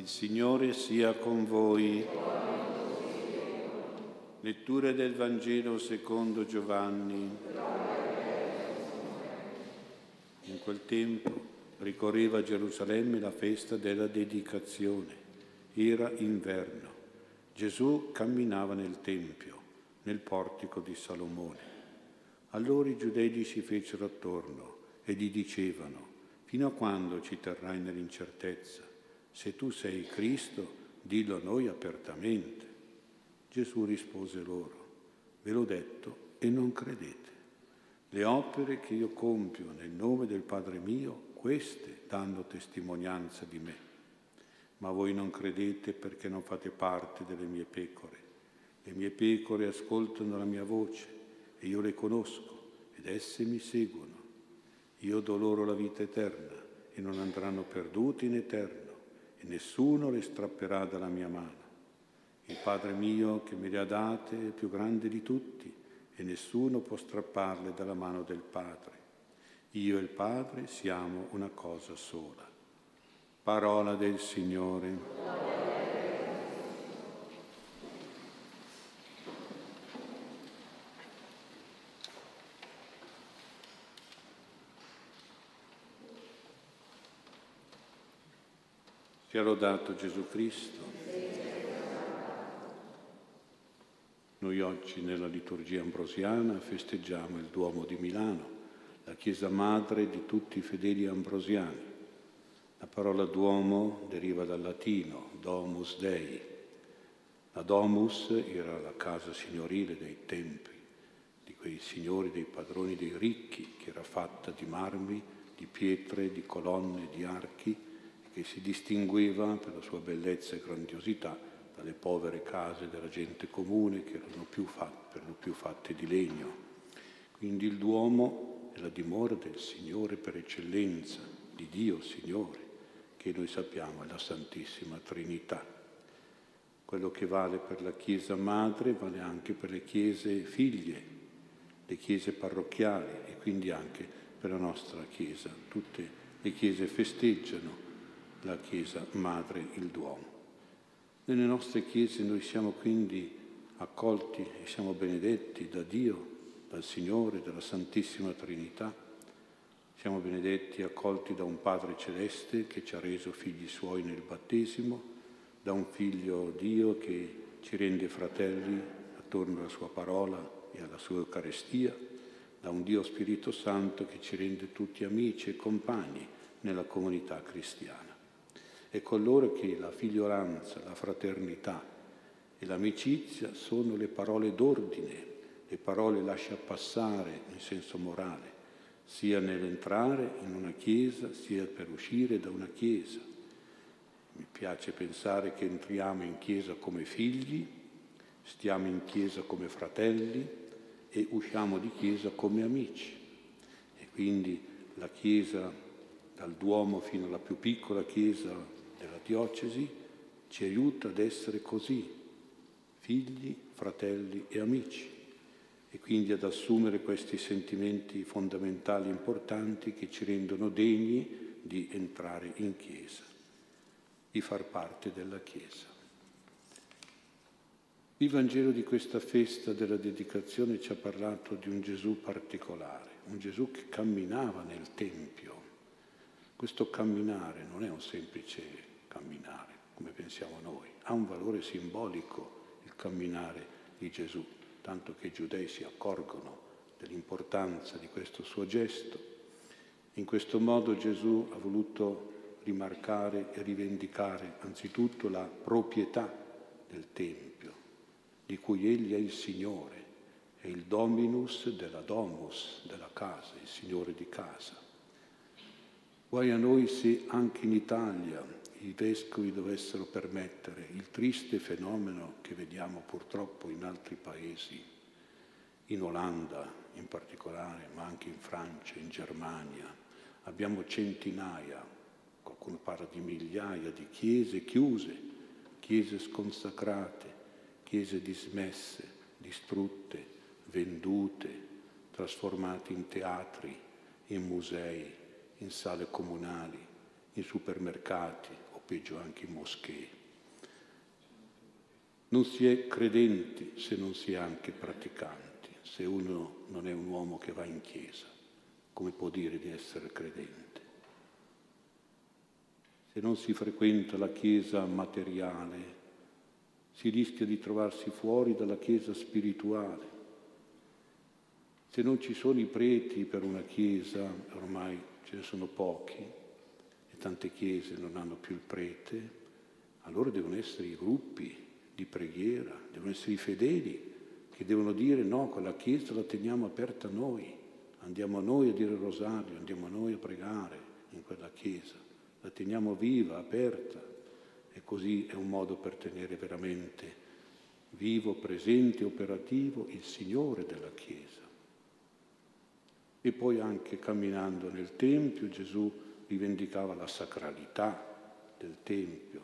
Il Signore sia con voi. Lettura del Vangelo secondo Giovanni. In quel tempo ricorreva a Gerusalemme la festa della dedicazione. Era inverno. Gesù camminava nel Tempio, nel portico di Salomone. Allora i giudei si fecero attorno e gli dicevano, fino a quando ci terrai nell'incertezza? Se tu sei Cristo, dillo a noi apertamente. Gesù rispose loro, ve l'ho detto e non credete. Le opere che io compio nel nome del Padre mio, queste danno testimonianza di me. Ma voi non credete perché non fate parte delle mie pecore. Le mie pecore ascoltano la mia voce e io le conosco ed esse mi seguono. Io do loro la vita eterna e non andranno perduti in eterno e nessuno le strapperà dalla mia mano. Il Padre mio che me le ha date è più grande di tutti e nessuno può strapparle dalla mano del Padre. Io e il Padre siamo una cosa sola. Parola del Signore. Sia lodato Gesù Cristo. Noi oggi nella liturgia ambrosiana festeggiamo il Duomo di Milano, la chiesa madre di tutti i fedeli ambrosiani. La parola Duomo deriva dal latino Domus Dei. La Domus era la casa signorile dei templi, di quei signori, dei padroni dei ricchi, che era fatta di marmi, di pietre, di colonne, di archi che si distingueva per la sua bellezza e grandiosità dalle povere case della gente comune che erano fatte, per lo più fatte di legno. Quindi il Duomo è la dimora del Signore per eccellenza, di Dio Signore, che noi sappiamo è la Santissima Trinità. Quello che vale per la Chiesa madre vale anche per le Chiese figlie, le Chiese parrocchiali e quindi anche per la nostra Chiesa. Tutte le Chiese festeggiano la Chiesa Madre, il Duomo. Nelle nostre chiese noi siamo quindi accolti e siamo benedetti da Dio, dal Signore, dalla Santissima Trinità. Siamo benedetti e accolti da un Padre Celeste che ci ha reso figli suoi nel battesimo, da un Figlio Dio che ci rende fratelli attorno alla sua parola e alla sua Eucaristia, da un Dio Spirito Santo che ci rende tutti amici e compagni nella comunità cristiana. È con loro che la figliolanza, la fraternità e l'amicizia sono le parole d'ordine, le parole lascia passare in senso morale, sia nell'entrare in una chiesa, sia per uscire da una chiesa. Mi piace pensare che entriamo in chiesa come figli, stiamo in chiesa come fratelli e usciamo di chiesa come amici. E quindi la chiesa, dal Duomo fino alla più piccola chiesa diocesi ci aiuta ad essere così, figli, fratelli e amici, e quindi ad assumere questi sentimenti fondamentali importanti che ci rendono degni di entrare in Chiesa, di far parte della Chiesa. Il Vangelo di questa festa della dedicazione ci ha parlato di un Gesù particolare, un Gesù che camminava nel Tempio. Questo camminare non è un semplice camminare, come pensiamo noi. Ha un valore simbolico il camminare di Gesù, tanto che i giudei si accorgono dell'importanza di questo suo gesto. In questo modo Gesù ha voluto rimarcare e rivendicare anzitutto la proprietà del Tempio, di cui egli è il Signore, è il Dominus della Domus, della casa, il Signore di casa. Guai a noi se anche in Italia i vescovi dovessero permettere il triste fenomeno che vediamo purtroppo in altri paesi, in Olanda in particolare, ma anche in Francia, in Germania. Abbiamo centinaia, qualcuno parla di migliaia di chiese chiuse, chiese sconsacrate, chiese dismesse, distrutte, vendute, trasformate in teatri, in musei, in sale comunali, in supermercati, peggio anche in moschee. Non si è credenti se non si è anche praticanti, se uno non è un uomo che va in chiesa, come può dire di essere credente? Se non si frequenta la chiesa materiale, si rischia di trovarsi fuori dalla chiesa spirituale. Se non ci sono i preti per una chiesa, ormai ce ne sono pochi, tante chiese non hanno più il prete, allora devono essere i gruppi di preghiera, devono essere i fedeli che devono dire no, quella chiesa la teniamo aperta noi, andiamo noi a dire il rosario, andiamo noi a pregare in quella chiesa, la teniamo viva, aperta e così è un modo per tenere veramente vivo, presente, operativo il Signore della Chiesa. E poi anche camminando nel Tempio Gesù rivendicava la sacralità del Tempio,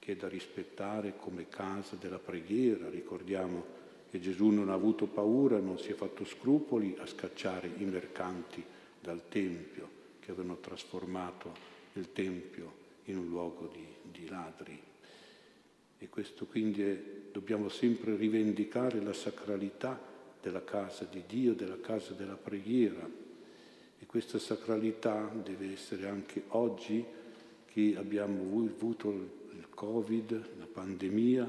che è da rispettare come casa della preghiera. Ricordiamo che Gesù non ha avuto paura, non si è fatto scrupoli a scacciare i mercanti dal Tempio, che avevano trasformato il Tempio in un luogo di, di ladri. E questo quindi è, dobbiamo sempre rivendicare la sacralità della casa di Dio, della casa della preghiera. Questa sacralità deve essere anche oggi che abbiamo avuto Covid, la pandemia,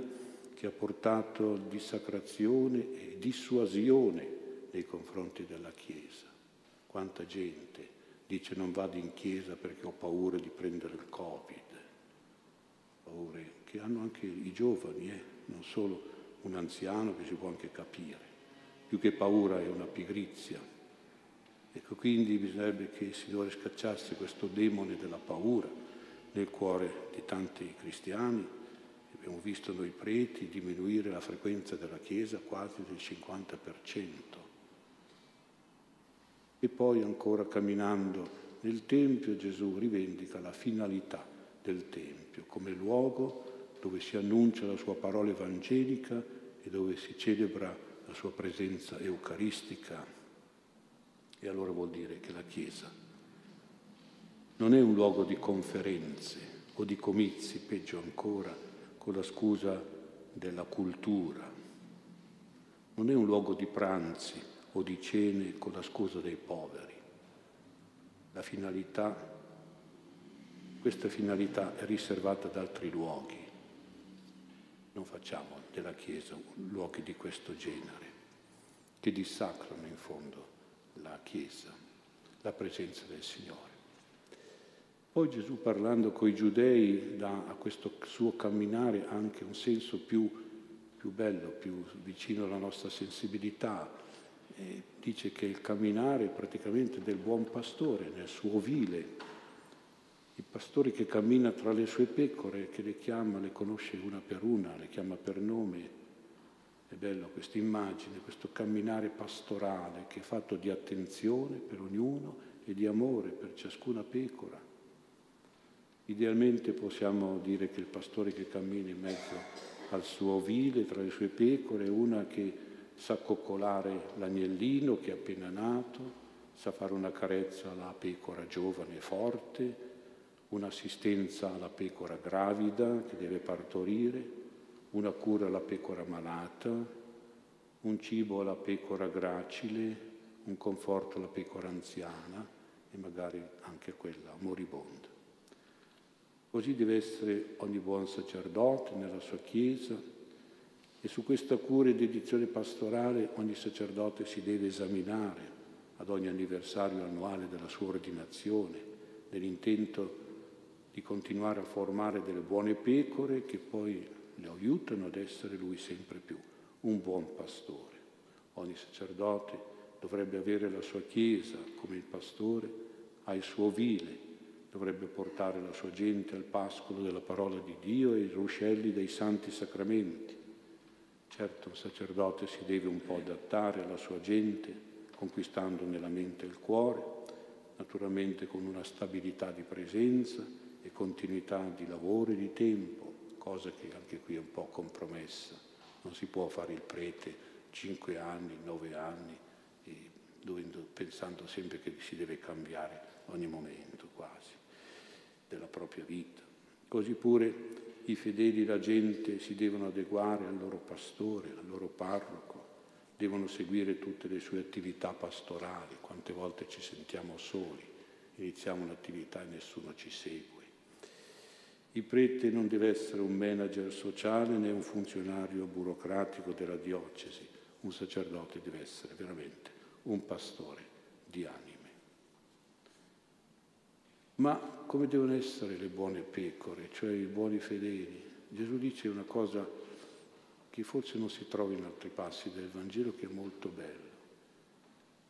che ha portato dissacrazione e dissuasione nei confronti della Chiesa. Quanta gente dice non vado in Chiesa perché ho paura di prendere il Covid. Paure che hanno anche i giovani, eh? non solo un anziano che si può anche capire. Più che paura è una pigrizia. Quindi bisognerebbe che il Signore scacciasse questo demone della paura nel cuore di tanti cristiani. Abbiamo visto noi preti diminuire la frequenza della Chiesa quasi del 50%. E poi ancora camminando nel Tempio Gesù rivendica la finalità del Tempio come luogo dove si annuncia la sua parola evangelica e dove si celebra la sua presenza eucaristica. E allora vuol dire che la Chiesa non è un luogo di conferenze o di comizi, peggio ancora, con la scusa della cultura. Non è un luogo di pranzi o di cene con la scusa dei poveri. La finalità, questa finalità è riservata ad altri luoghi. Non facciamo della Chiesa luoghi di questo genere, che dissacrano in fondo la Chiesa, la presenza del Signore. Poi Gesù parlando con i giudei dà a questo suo camminare anche un senso più, più bello, più vicino alla nostra sensibilità. E dice che il camminare praticamente del buon pastore nel suo ovile, il pastore che cammina tra le sue pecore, che le chiama, le conosce una per una, le chiama per nome. È bello questa immagine, questo camminare pastorale che è fatto di attenzione per ognuno e di amore per ciascuna pecora. Idealmente possiamo dire che il pastore che cammina in mezzo al suo ovile, tra le sue pecore, è una che sa coccolare l'agnellino che è appena nato, sa fare una carezza alla pecora giovane e forte, un'assistenza alla pecora gravida che deve partorire, una cura alla pecora malata, un cibo alla pecora gracile, un conforto alla pecora anziana e magari anche quella moribonda. Così deve essere ogni buon sacerdote nella sua Chiesa e su questa cura e dedizione pastorale ogni sacerdote si deve esaminare ad ogni anniversario annuale della sua ordinazione, nell'intento di continuare a formare delle buone pecore che poi le aiutano ad essere lui sempre più un buon pastore. Ogni sacerdote dovrebbe avere la sua Chiesa come il pastore ha il suo vile dovrebbe portare la sua gente al pascolo della parola di Dio e ai ruscelli dei santi sacramenti. Certo, il sacerdote si deve un po' adattare alla sua gente, conquistandone la mente e il cuore, naturalmente con una stabilità di presenza e continuità di lavoro e di tempo, cosa che anche qui è un po' compromessa. Non si può fare il prete cinque anni, nove anni, dovendo, pensando sempre che si deve cambiare ogni momento quasi della propria vita. Così pure i fedeli, la gente si devono adeguare al loro pastore, al loro parroco, devono seguire tutte le sue attività pastorali. Quante volte ci sentiamo soli, iniziamo un'attività e nessuno ci segue. Il prete non deve essere un manager sociale né un funzionario burocratico della diocesi, un sacerdote deve essere veramente un pastore di anime. Ma come devono essere le buone pecore, cioè i buoni fedeli? Gesù dice una cosa che forse non si trova in altri passi del Vangelo, che è molto bello.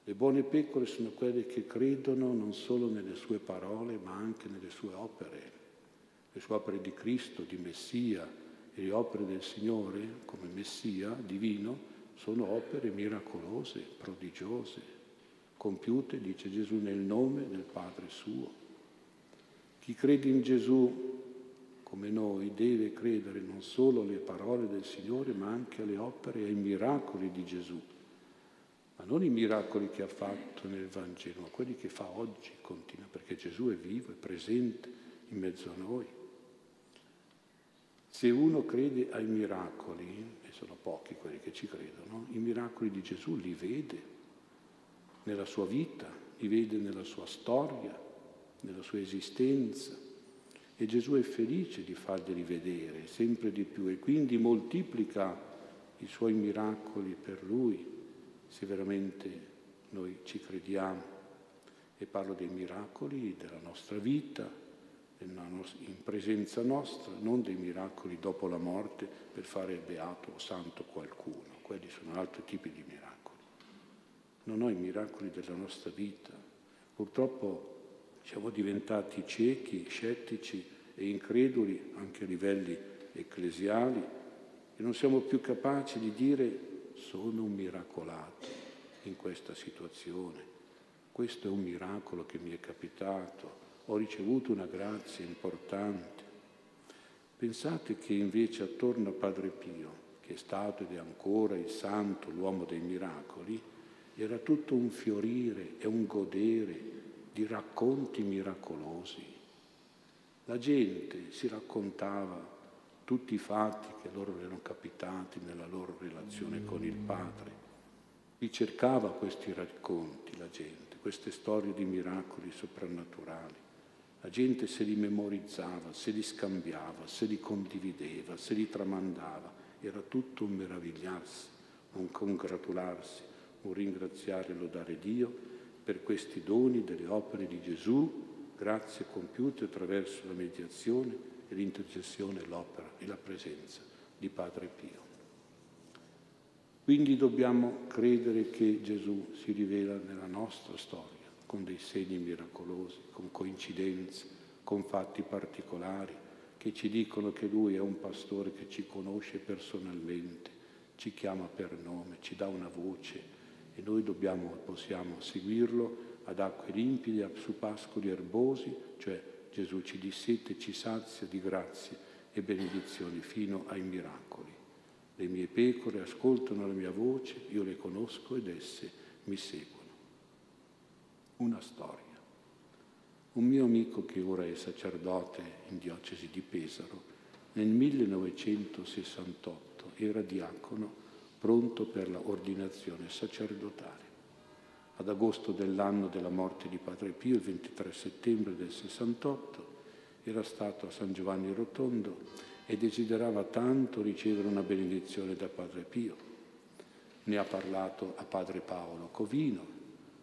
Le buone pecore sono quelle che credono non solo nelle sue parole, ma anche nelle sue opere, le sue opere di Cristo, di Messia e le opere del Signore come Messia divino sono opere miracolose, prodigiose, compiute, dice Gesù, nel nome del Padre suo. Chi crede in Gesù come noi deve credere non solo alle parole del Signore, ma anche alle opere e ai miracoli di Gesù. Ma non i miracoli che ha fatto nel Vangelo, ma quelli che fa oggi, continua, perché Gesù è vivo, è presente in mezzo a noi. Se uno crede ai miracoli, e sono pochi quelli che ci credono, i miracoli di Gesù li vede nella sua vita, li vede nella sua storia, nella sua esistenza e Gesù è felice di farglieli vedere sempre di più e quindi moltiplica i suoi miracoli per lui se veramente noi ci crediamo. E parlo dei miracoli della nostra vita, in presenza nostra, non dei miracoli dopo la morte per fare beato o santo qualcuno. Quelli sono altri tipi di miracoli. Non ho i miracoli della nostra vita. Purtroppo siamo diventati ciechi, scettici e increduli anche a livelli ecclesiali e non siamo più capaci di dire sono un miracolato in questa situazione. Questo è un miracolo che mi è capitato, ho ricevuto una grazia importante. Pensate che invece attorno a Padre Pio, che è stato ed è ancora il santo, l'uomo dei miracoli, era tutto un fiorire e un godere di racconti miracolosi. La gente si raccontava tutti i fatti che loro erano capitati nella loro relazione con il Padre. Ricercava questi racconti la gente, queste storie di miracoli soprannaturali. La gente se li memorizzava, se li scambiava, se li condivideva, se li tramandava. Era tutto un meravigliarsi, un congratularsi, un ringraziare e lodare Dio per questi doni delle opere di Gesù, grazie compiute attraverso la mediazione e l'intercessione, l'opera e la presenza di Padre Pio. Quindi dobbiamo credere che Gesù si rivela nella nostra storia con dei segni miracolosi, con coincidenze, con fatti particolari che ci dicono che Lui è un pastore che ci conosce personalmente, ci chiama per nome, ci dà una voce, e noi dobbiamo possiamo seguirlo ad acque limpide, su pascoli erbosi, cioè Gesù ci dissete, ci sazia di grazie e benedizioni fino ai miracoli. Le mie pecore ascoltano la mia voce, io le conosco ed esse mi seguono. Una storia. Un mio amico che ora è sacerdote in diocesi di Pesaro, nel 1968 era diacono pronto per l'ordinazione sacerdotale. Ad agosto dell'anno della morte di Padre Pio, il 23 settembre del 68, era stato a San Giovanni Rotondo e desiderava tanto ricevere una benedizione da Padre Pio. Ne ha parlato a Padre Paolo Covino,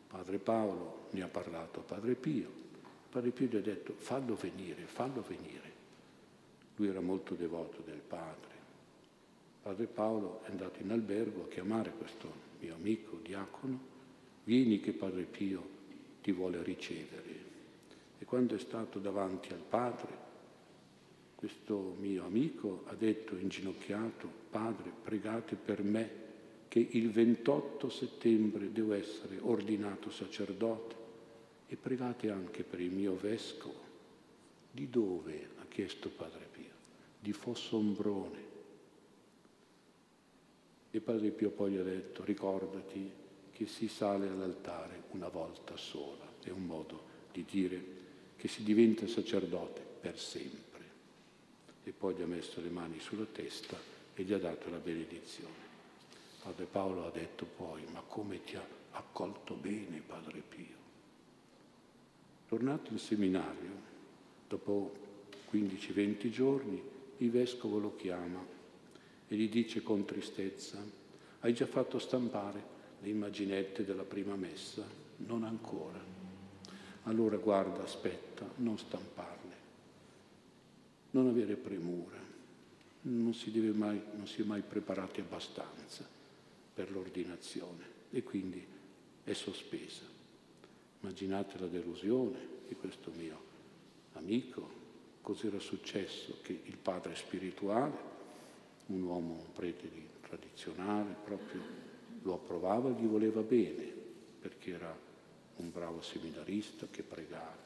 Padre Paolo ne ha parlato a Padre Pio. Padre Pio gli ha detto fallo venire, fallo venire. Lui era molto devoto del Padre Padre Paolo è andato in albergo a chiamare questo mio amico diacono, vieni che Padre Pio ti vuole ricevere. E quando è stato davanti al Padre, questo mio amico ha detto inginocchiato, Padre, pregate per me che il 28 settembre devo essere ordinato sacerdote e pregate anche per il mio vescovo. Di dove? ha chiesto Padre Pio. Di Fossombrone. E Padre Pio poi ha detto, ricordati che si sale all'altare una volta sola, è un modo di dire che si diventa sacerdote per sempre. e poi gli ha messo le mani sulla testa e gli ha dato la benedizione. Padre Paolo ha detto poi, ma come ti ha accolto bene Padre Pio. Tornato in seminario, dopo 15-20 giorni, il vescovo lo chiama e gli dice con tristezza, hai già fatto stampare le immaginette della prima messa? Non ancora. Allora guarda, aspetta, non stamparle, non avere premura, non si, mai, non si è mai preparati abbastanza per l'ordinazione e quindi è sospesa. Immaginate la delusione di questo mio amico, cos'era successo che il padre spirituale, un uomo, un prete tradizionale, proprio lo approvava e gli voleva bene, perché era un bravo seminarista che pregava.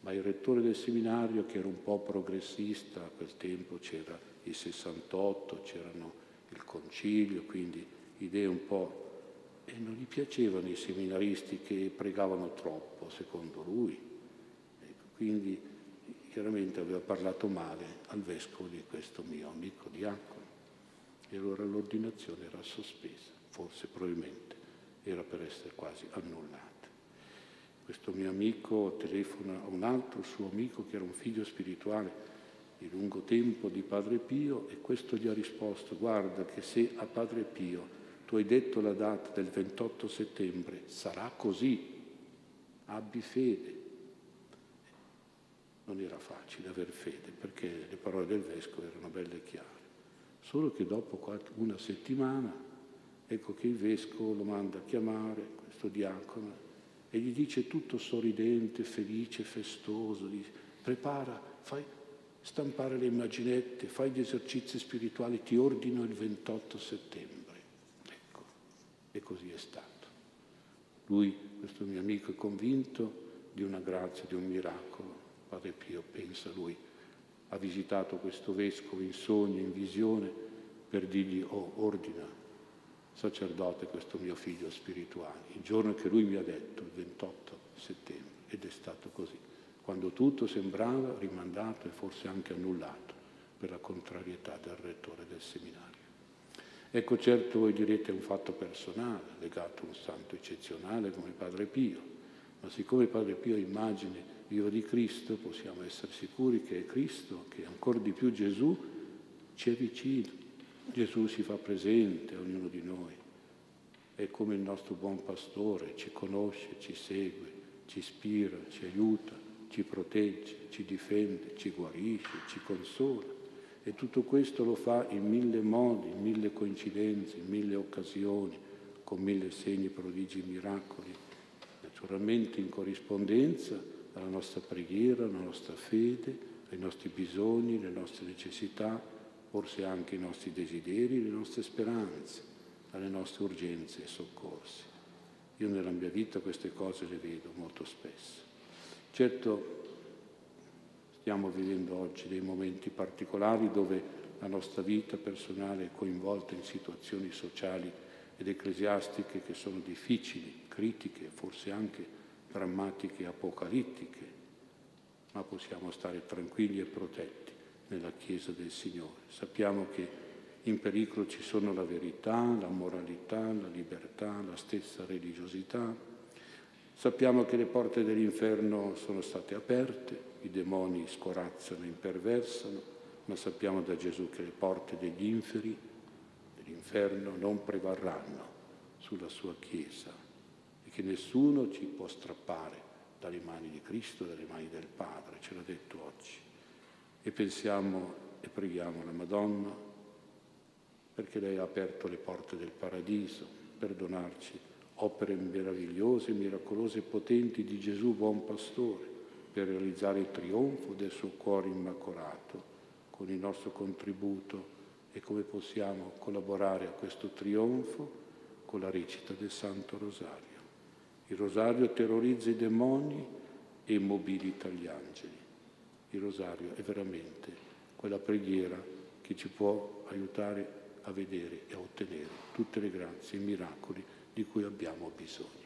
Ma il rettore del seminario, che era un po' progressista, a quel tempo c'era il 68, c'erano il concilio, quindi idee un po' e non gli piacevano i seminaristi che pregavano troppo, secondo lui. Ecco, quindi chiaramente aveva parlato male al vescovo di questo mio amico diacono e allora l'ordinazione era sospesa, forse probabilmente era per essere quasi annullata. Questo mio amico telefona a un altro suo amico che era un figlio spirituale di lungo tempo di Padre Pio e questo gli ha risposto, guarda che se a Padre Pio tu hai detto la data del 28 settembre, sarà così, abbi fede. Non era facile aver fede perché le parole del vescovo erano belle e chiare. Solo che dopo una settimana, ecco che il vescovo lo manda a chiamare, questo diacono, e gli dice tutto sorridente, felice, festoso, dice, prepara, fai stampare le immaginette, fai gli esercizi spirituali, ti ordino il 28 settembre. E così è stato. Lui, questo mio amico, è convinto di una grazia, di un miracolo. Padre Pio pensa lui, ha visitato questo vescovo in sogno, in visione, per dirgli, oh, ordina, sacerdote, questo mio figlio spirituale. Il giorno che lui mi ha detto, il 28 settembre, ed è stato così, quando tutto sembrava rimandato e forse anche annullato per la contrarietà del rettore del seminario. Ecco, certo voi direte è un fatto personale, legato a un santo eccezionale come Padre Pio, ma siccome Padre Pio è immagine viva di Cristo, possiamo essere sicuri che è Cristo, che ancora di più Gesù ci è vicino. Gesù si fa presente a ognuno di noi, è come il nostro buon pastore, ci conosce, ci segue, ci ispira, ci aiuta, ci protegge, ci difende, ci guarisce, ci consola. E tutto questo lo fa in mille modi, in mille coincidenze, in mille occasioni, con mille segni, prodigi, miracoli, naturalmente in corrispondenza alla nostra preghiera, alla nostra fede, ai nostri bisogni, alle nostre necessità, forse anche ai nostri desideri, alle nostre speranze, alle nostre urgenze e soccorsi. Io nella mia vita queste cose le vedo molto spesso. Certo, Stiamo vivendo oggi dei momenti particolari dove la nostra vita personale è coinvolta in situazioni sociali ed ecclesiastiche che sono difficili, critiche, forse anche drammatiche, apocalittiche, ma possiamo stare tranquilli e protetti nella Chiesa del Signore. Sappiamo che in pericolo ci sono la verità, la moralità, la libertà, la stessa religiosità. Sappiamo che le porte dell'inferno sono state aperte, i demoni scorazzano, imperversano, ma sappiamo da Gesù che le porte degli inferi, dell'inferno, non prevarranno sulla sua Chiesa e che nessuno ci può strappare dalle mani di Cristo, dalle mani del Padre, ce l'ha detto oggi. E pensiamo e preghiamo la Madonna perché lei ha aperto le porte del paradiso per donarci opere meravigliose, miracolose e potenti di Gesù, buon pastore per realizzare il trionfo del suo cuore immacolato con il nostro contributo e come possiamo collaborare a questo trionfo con la recita del Santo Rosario. Il Rosario terrorizza i demoni e immobilita gli angeli. Il Rosario è veramente quella preghiera che ci può aiutare a vedere e a ottenere tutte le grazie e i miracoli di cui abbiamo bisogno.